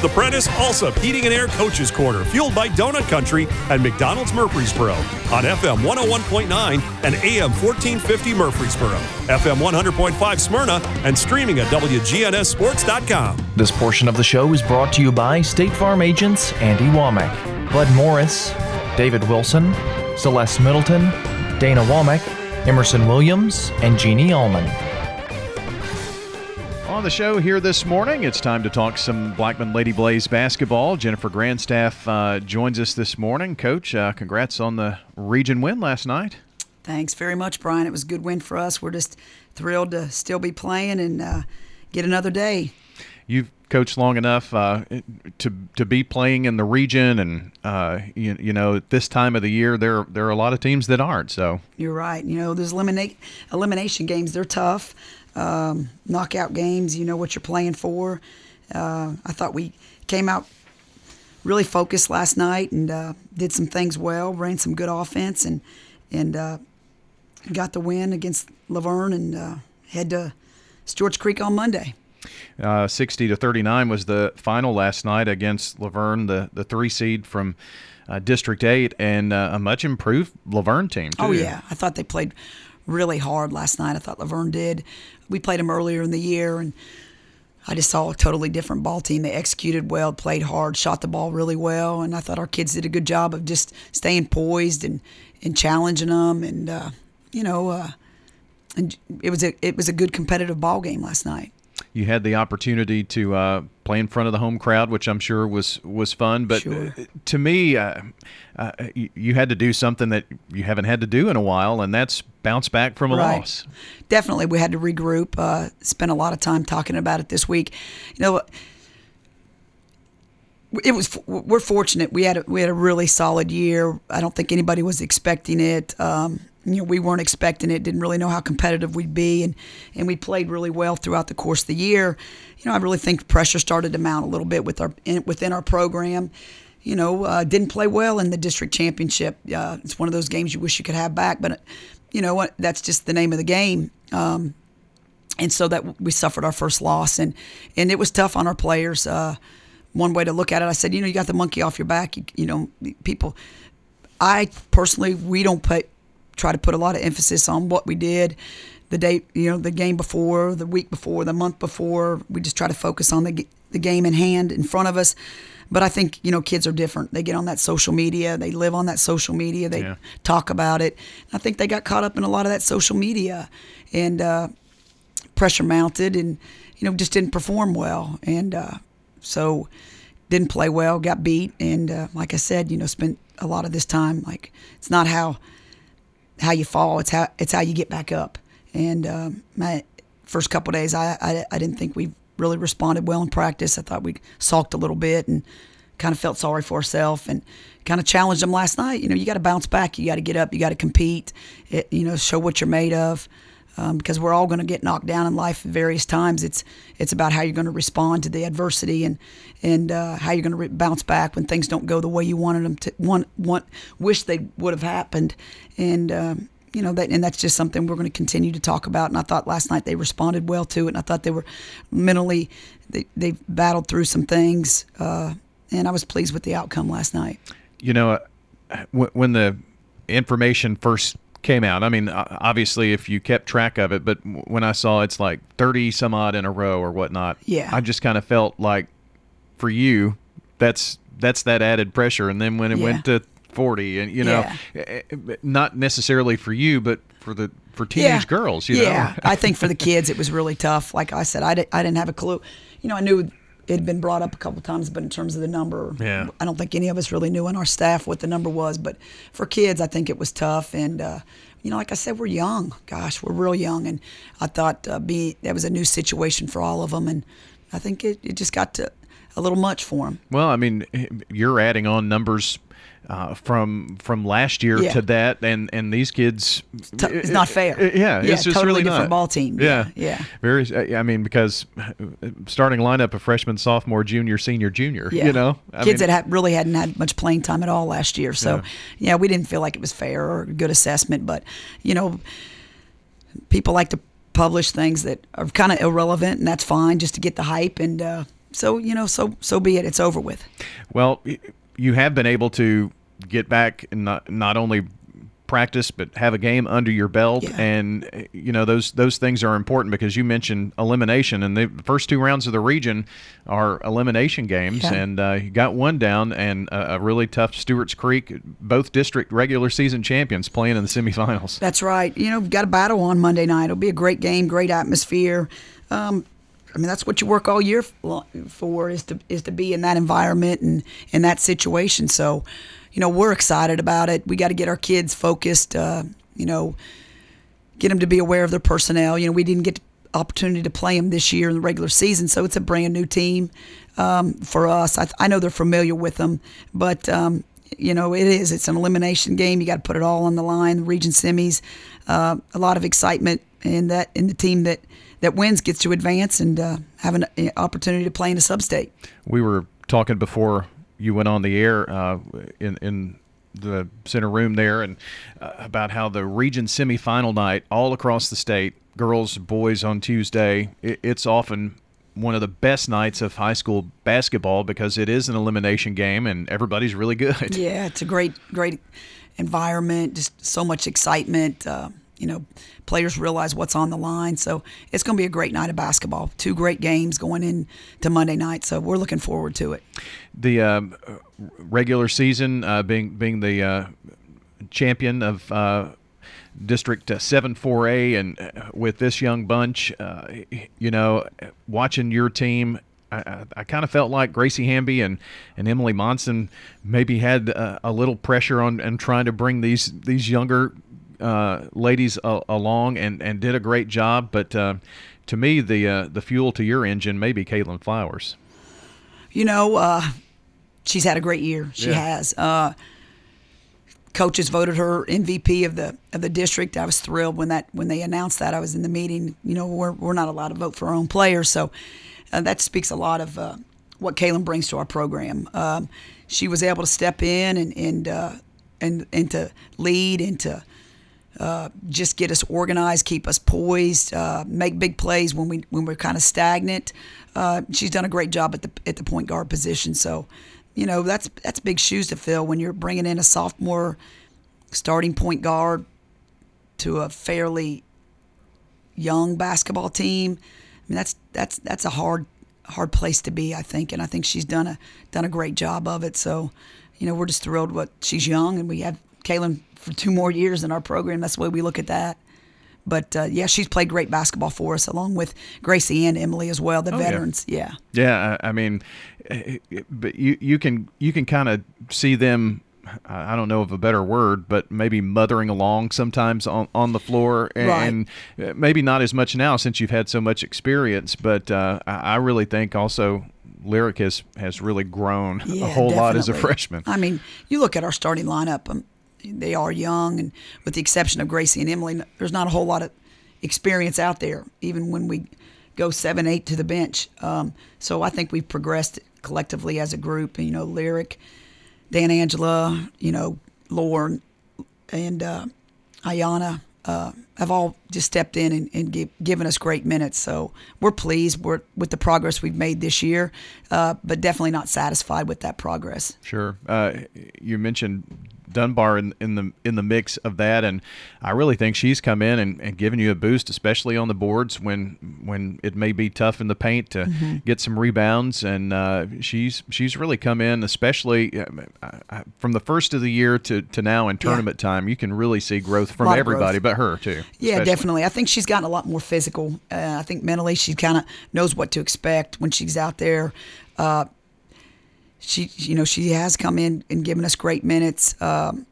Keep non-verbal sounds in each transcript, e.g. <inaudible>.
The Prentice Allsup Heating and Air Coaches Corner, fueled by Donut Country and McDonald's Murfreesboro on FM 101.9 and AM 1450 Murfreesboro, FM 100.5 Smyrna, and streaming at WGNSSports.com. This portion of the show is brought to you by State Farm agents Andy Womack, Bud Morris, David Wilson, Celeste Middleton, Dana Womack, Emerson Williams, and Jeannie Allman. On the show here this morning, it's time to talk some Blackman Lady Blaze basketball. Jennifer Grandstaff uh, joins us this morning. Coach, uh, congrats on the region win last night. Thanks very much, Brian. It was a good win for us. We're just thrilled to still be playing and uh, get another day. You've coached long enough uh, to to be playing in the region, and uh, you, you know at this time of the year, there there are a lot of teams that aren't. So you're right. You know, there's eliminate elimination games. They're tough um, knockout games. You know what you're playing for. Uh, I thought we came out really focused last night and uh, did some things well, ran some good offense, and and uh, got the win against La Vergne and uh, head to Stewart's Creek on Monday. Uh, 60 to 39 was the final last night against La Vergne, the, the three seed from uh, District 8, and a much improved La Vergne team, too. Oh, yeah. I thought they played really hard last night. I thought La Vergne did. We played them earlier in the year, and I just saw a totally different ball team. They executed well, played hard, shot the ball really well, and I thought our kids did a good job of just staying poised and, and challenging them. And uh, you know, uh, and it was a it was a good competitive ball game last night you had the opportunity to uh, play in front of the home crowd, which I'm sure was was fun. But sure. to me, uh, uh, you, had to do something that you haven't had to do in a while, and that's bounce back from a right. loss. Definitely, we had to regroup. Uh, spent a lot of time talking about it this week. You know it was we're fortunate we had a, we had a really solid year i don't think anybody was expecting it um, you know, we weren't expecting it, didn't really know how competitive we'd be, and and we played really well throughout the course of the year. You know, I really think pressure started to mount a little bit with our in, within our program. You know, uh, didn't play well in the district championship. Uh, it's one of those games you wish you could have back, but you know what? That's just the name of the game. Um, and so that we suffered our first loss, and and it was tough on our players. Uh, one way to look at it, I said, you know, you got the monkey off your back. You, you know, people. I personally, we don't put try to put a lot of emphasis on what we did the day, you know, the game before, the week before, the month before. We just try to focus on the the game in hand in front of us. But I think you know kids are different. They get on that social media. They live on that social media. They yeah. talk about it. I think they got caught up in a lot of that social media, and uh, pressure mounted, and you know just didn't perform well, and uh, so didn't play well. Got beat, and uh, like I said, you know, spent a lot of this time like it's not how how you fall. It's how it's how you get back up. And um, my first couple days, I, I, I didn't think we really responded well in practice. I thought we sulked a little bit and kind of felt sorry for ourselves and kind of challenged them last night. You know, you got to bounce back. You got to get up. You got to compete. It, you know, show what you're made of um, because we're all going to get knocked down in life at various times. It's it's about how you're going to respond to the adversity and and uh, how you're going to re- bounce back when things don't go the way you wanted them to want want wish they would have happened. And um, you know that and that's just something we're going to continue to talk about. And I thought last night they responded well to it. And I thought they were mentally they they battled through some things. Uh, and I was pleased with the outcome last night. You know, uh, when the information first came out. I mean, obviously, if you kept track of it, but when I saw it's like 30 some odd in a row or whatnot, yeah, I just kind of felt like for you, that's that's that added pressure. And then when it yeah. went to 40, and you know, yeah. Eh, eh, not necessarily for you, but for the for teenage yeah. girls, you yeah. I think for the kids, it was really tough. Like I said, I, did, I didn't have a clue. You know, I knew it had been brought up a couple times, but in terms of the number, yeah. I don't think any of us really knew on our staff what the number was. But for kids, I think it was tough. And, uh, you know, like I said, we're young. Gosh, we're real young. And I thought uh, be, that was a new situation for all of them. And I think it, it just got to a little much for them. Well, I mean, you're adding on numbers uh, from from last year yeah. to that, and and these kids, it's not fair. yeah, yeah, it's just totally really different not. ball team. Yeah, yeah, very. Uh, I mean, because starting lineup of freshman, sophomore, junior, senior, junior. Yeah. you know, I kids mean, that had, really hadn't had much playing time at all last year. So, yeah. yeah, we didn't feel like it was fair or good assessment. But you know, people like to publish things that are kind of irrelevant, and that's fine, just to get the hype and. Uh, so you know, so so be it. It's over with. Well, you have been able to get back and not not only practice but have a game under your belt Yeah. and you know those those things are important because you mentioned elimination and the first two rounds of the region are elimination games Yeah. and uh, you got one down and a, a really tough Stewart's Creek both district regular season champions playing in the semifinals That's right. You know, we've got a battle on Monday night. It'll be a great game, great atmosphere. Um, I mean, that's what you work all year for is to is to be in that environment and in that situation. So, you know, we're excited about it. We got to get our kids focused. Uh, you know, get them to be aware of their personnel. You know, we didn't get the opportunity to play them this year in the regular season, so it's a brand new team um, for us. I, I know they're familiar with them, but um, you know, it is. It's an elimination game. You got to put it all on the line. The region semis, uh, a lot of excitement, and that in the team that that wins gets to advance and uh, have an opportunity to play in a sub-state. we were talking before you went on the air uh, in in the center room there, and uh, about how the region semifinal night all across the state, girls, boys on Tuesday, it, it's often one of the best nights of high school basketball because it is an elimination game and everybody's really good. <laughs> Yeah, it's a great, great environment. Just so much excitement. Uh, you know, players realize what's on the line. So it's going to be a great night of basketball. Two great games going in to Monday night. So we're looking forward to it. the um, regular season uh, being being the uh, champion of uh, District uh, Seven Four A, and uh, with this young bunch, uh, you know, watching your team. I, I, I kind of felt like Gracie Hamby and, and Emily Monson maybe had uh, a little pressure on and trying to bring these these younger uh, ladies a, along and, and did a great job. But uh, to me, the uh, the fuel to your engine may be Caitlin Flowers. You know, uh, she's had a great year. She Yeah. has. Coaches voted her MVP of the of the district. I was thrilled when that when they announced that. I was in the meeting. You know, we're we're not allowed to vote for our own players, so uh, that speaks a lot of uh, what Kaylin brings to our program. Um, she was able to step in and and uh, and and to lead and to uh, just get us organized, keep us poised, uh, make big plays when we when we're kind of stagnant. Uh, she's done a great job at the at the point guard position. So, you know that's that's big shoes to fill when you're bringing in a sophomore starting point guard to a fairly young basketball team. I mean that's that's that's a hard hard place to be, I think, and I think she's done a done a great job of it. So, you know, we're just thrilled what she's young and we have Kaylin for two more years in our program. That's the way we look at that. But uh, yeah, she's played great basketball for us, along with Gracie and Emily as well, the Oh, veterans. Yeah. Yeah, I I mean, but you you can you can kind of see them. I don't know of a better word, but maybe mothering along sometimes on, on the floor, Right. and uh, maybe not as much now since you've had so much experience. But uh, I really think also Lyric has has really grown Yeah, a whole lot as a freshman. I mean, you look at our starting lineup; um, they are young, and with the exception of Gracie and Emily, there's not a whole lot of experience out there. Even when we go seven, eight to the bench, um, so I think we've progressed collectively as a group. You know, Lyric, Dan Angela, you know, Lauren, and uh, Ayana uh, have all just stepped in and, and give, given us great minutes. So we're pleased we're, with the progress we've made this year, uh, but definitely not satisfied with that progress. Sure. Uh, you mentioned Dunbar in, in the in the mix of that, and I really think she's come in and, and given you a boost, especially on the boards when when it may be tough in the paint to Mm-hmm. get some rebounds. And uh, she's she's really come in, especially uh, from the first of the year to, to now in tournament time. You can really see growth from of growth. everybody, but her too. Yeah, especially. definitely. I think she's gotten a lot more physical. Uh, I think mentally she kind of knows what to expect when she's out there. Uh, she, you know, she has come in and given us great minutes. Um,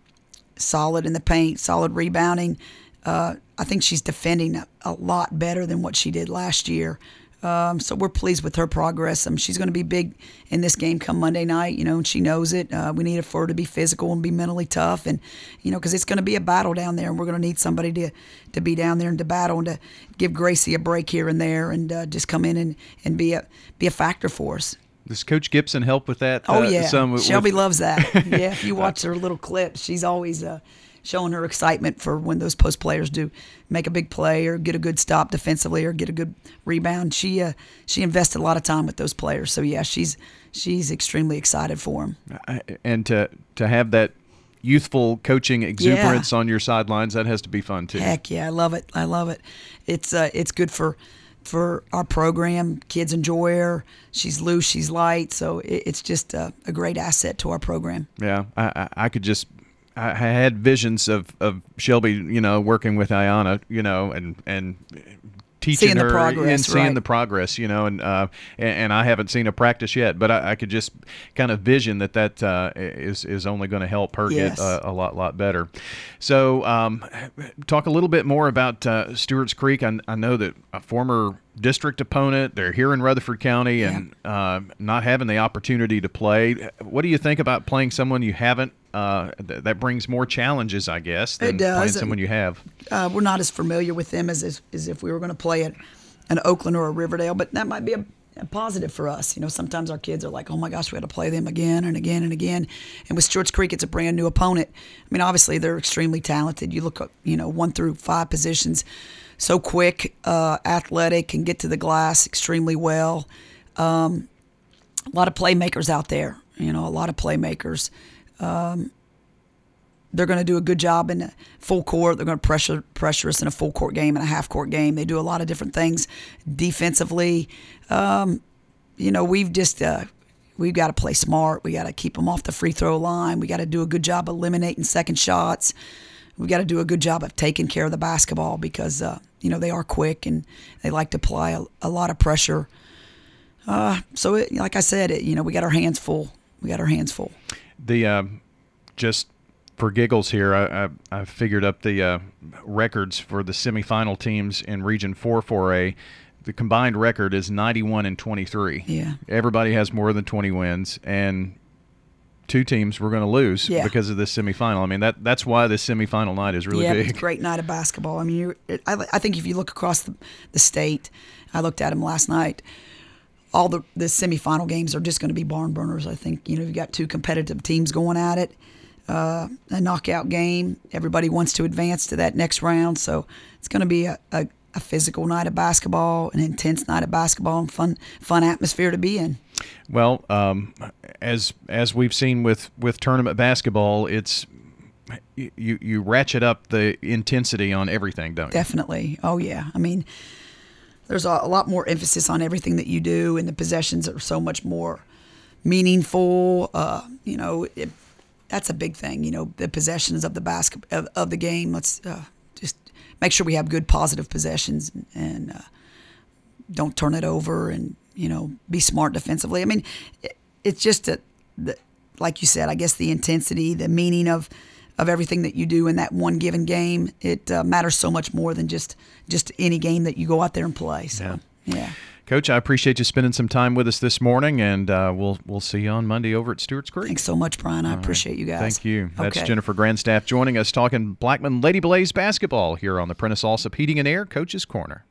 solid in the paint, solid rebounding. Uh, I think she's defending a, lot better than what she did last year. Um, so we're pleased with her progress. She's going to be big in this game come Monday night, you know, and she knows it. Uh, we need for her to be physical and be mentally tough, and you know, because it's going to be a battle down there, and we're going to need somebody to to be down there and to battle and to give Gracie a break here and there, and uh, just come in and, and be a be a factor for us. Does Coach Gibson help with that? Oh uh, yeah, some Shelby with- loves that. yeah, if you <laughs> watch her little clips, she's always uh, showing her excitement for when those post players do make a big play or get a good stop defensively or get a good rebound. She uh, she invested a lot of time with those players. So yeah, she's she's extremely excited for them. And to to have that youthful coaching exuberance yeah. on your sidelines, that has to be fun too. Heck yeah, I love it. I love it. It's uh, it's good for for our program. Kids enjoy her. She's loose. She's light. So it, it's just a, a, great asset to our program. Yeah, I, I could just I had visions of, of Shelby, you know, working with Ayana, you know, and and teaching seeing her progress, and seeing right. the progress, you know, and, uh, and, and I haven't seen a practice yet, but I, I could just kind of vision that that uh, is is only going to help her yes. get a, a, lot lot better. So, um, talk a little bit more about uh, Stewart's Creek. I, I, know that a former district opponent, they're here in Rutherford County, and yeah. Uh, not having the opportunity to play. What do you think about playing someone you haven't uh, th- that brings more challenges, I guess, than it does. playing someone you have. Uh, we're not as familiar with them as, as, as if we were going to play at an Oakland or a Riverdale, but that might be a, a, positive for us. You know, sometimes our kids are like, "Oh my gosh, we had to play them again and again and again." And with Stewart's Creek, it's a brand new opponent. I mean, obviously they're extremely talented. You look, you know, one through five positions, so quick, uh, athletic, can get to the glass extremely well. Um, a lot of playmakers out there. You know, a lot of playmakers. Um, they're going to do a good job in full court. They're going to pressure pressure us in a full court game and a half court game. They do a lot of different things defensively. Um, you know, we've just uh, we've got to play smart. We got to keep them off the free throw line. We got to do a good job eliminating second shots. We got to do a good job of taking care of the basketball because uh, you know they are quick and they like to apply a, a lot of pressure. Uh, so, it, like I said, it, you know, we got our hands full. We got our hands full the uh, just for giggles here, I, I, I figured up the uh, records for the semifinal teams in Region 4 4A. The combined record is 91 and 23. Yeah. Everybody has more than 20 wins, and two teams we're going to lose yeah. because of this semifinal. I mean that that's why this semifinal night is really yeah, big. It's a <laughs> great night of basketball. I mean, I, I think if you look across the, the state, I looked at them last night all the, the semifinal games are just going to be barn burners. I think you know you've got two competitive teams going at it. Uh, a knockout game. Everybody wants to advance to that next round, so it's going to be a, a, a, physical night of basketball, an intense night of basketball, and fun fun atmosphere to be in. Well, um, as as we've seen with with tournament basketball, it's you you ratchet up the intensity on everything, don't you? Definitely. Oh yeah. I mean there's a, a, lot more emphasis on everything that you do, and the possessions are so much more meaningful. Uh, you know, it, that's a big thing. You know, the possessions of the basket of, of the game. Let's uh, just make sure we have good positive possessions and, uh, don't turn it over, and you know, be smart defensively. I mean, it, it's just a, the, like you said. I guess the intensity, the meaning of of everything that you do in that one given game. It uh, matters so much more than just just any game that you go out there and play. So, yeah. yeah. Coach, I appreciate you spending some time with us this morning, and uh, we'll we'll see you on Monday over at Stewart's Creek. Thanks so much, Brian. I All appreciate right. you guys. Thank you. That's okay. Jennifer Grandstaff joining us talking Blackman Lady Blaze basketball here on the Prentice Allsup Heating and Air Coach's Corner.